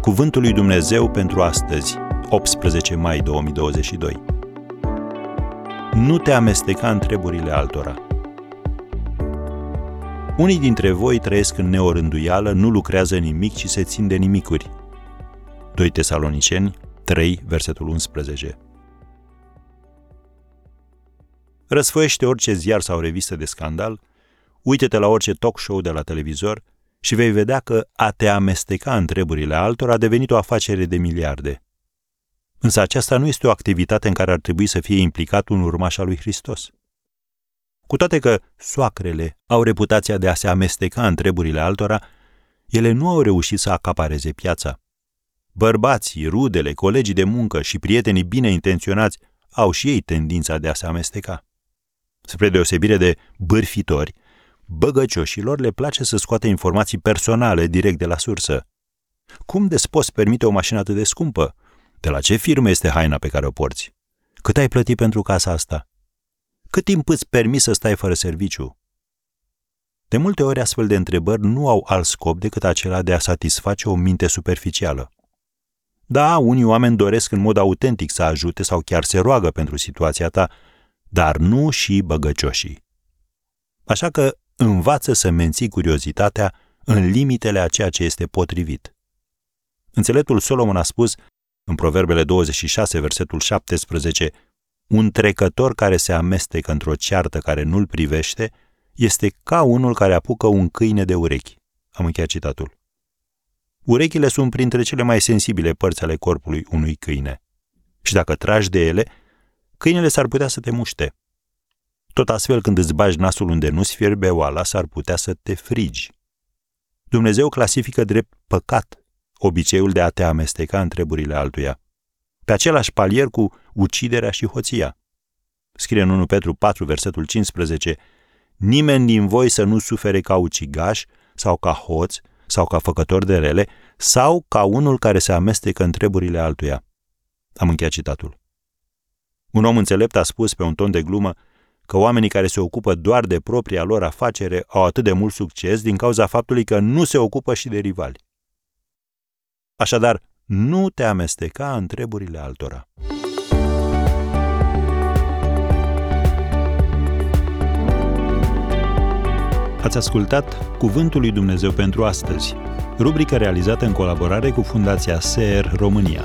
Cuvântul lui Dumnezeu pentru astăzi, 18 mai 2022. Nu te amesteca în treburile altora. Unii dintre voi trăiesc în neorânduială, nu lucrează nimic și se țin de nimicuri. 2 Tesaloniceni 3, versetul 11. Răsfoiește orice ziar sau revistă de scandal, uite-te la orice talk show de la televizor și vei vedea că a te amesteca în treburile altora a devenit o afacere de miliarde. Însă aceasta nu este o activitate în care ar trebui să fie implicat un urmaș al lui Hristos. Cu toate că soacrele au reputația de a se amesteca în treburile altora, ele nu au reușit să acapareze piața. Bărbații, rudele, colegii de muncă și prietenii bine intenționați au și ei tendința de a se amesteca. Spre deosebire de bârfitori, băgăcioșilor le place să scoată informații personale direct de la sursă. Cum des poți permite o mașină atât de scumpă? De la ce firmă este haina pe care o porți? Cât ai plătit pentru casa asta? Cât timp îți permis să stai fără serviciu? De multe ori astfel de întrebări nu au alt scop decât acela de a satisface o minte superficială. Da, unii oameni doresc în mod autentic să ajute sau chiar se roagă pentru situația ta, dar nu și băgăcioșii. Așa că învață să menții curiozitatea în limitele a ceea ce este potrivit. Înțeleptul Solomon a spus în Proverbele 26, versetul 17, un trecător care se amestecă într-o ceartă care nu-l privește este ca unul care apucă un câine de urechi. Am încheiat citatul. Urechile sunt printre cele mai sensibile părți ale corpului unui câine. Și dacă tragi de ele, câinele s-ar putea să te muște. Tot astfel, când îți bagi nasul unde nu-ți fierbe oala, s-ar putea să te frigi. Dumnezeu clasifică drept păcat obiceiul de a te amesteca în treburile altuia. Pe același palier cu uciderea și hoția. Scrie în 1 Petru 4, versetul 15, Nimeni din voi să nu sufere ca ucigaș sau ca hoț sau ca făcător de rele sau ca unul care se amestecă în treburile altuia. Am încheiat citatul. Un om înțelept a spus pe un ton de glumă că oamenii care se ocupă doar de propria lor afacere au atât de mult succes din cauza faptului că nu se ocupă și de rivali. Așadar, nu te amesteca în treburile altora. Ați ascultat Cuvântul lui Dumnezeu pentru astăzi, rubrica realizată în colaborare cu Fundația SER România.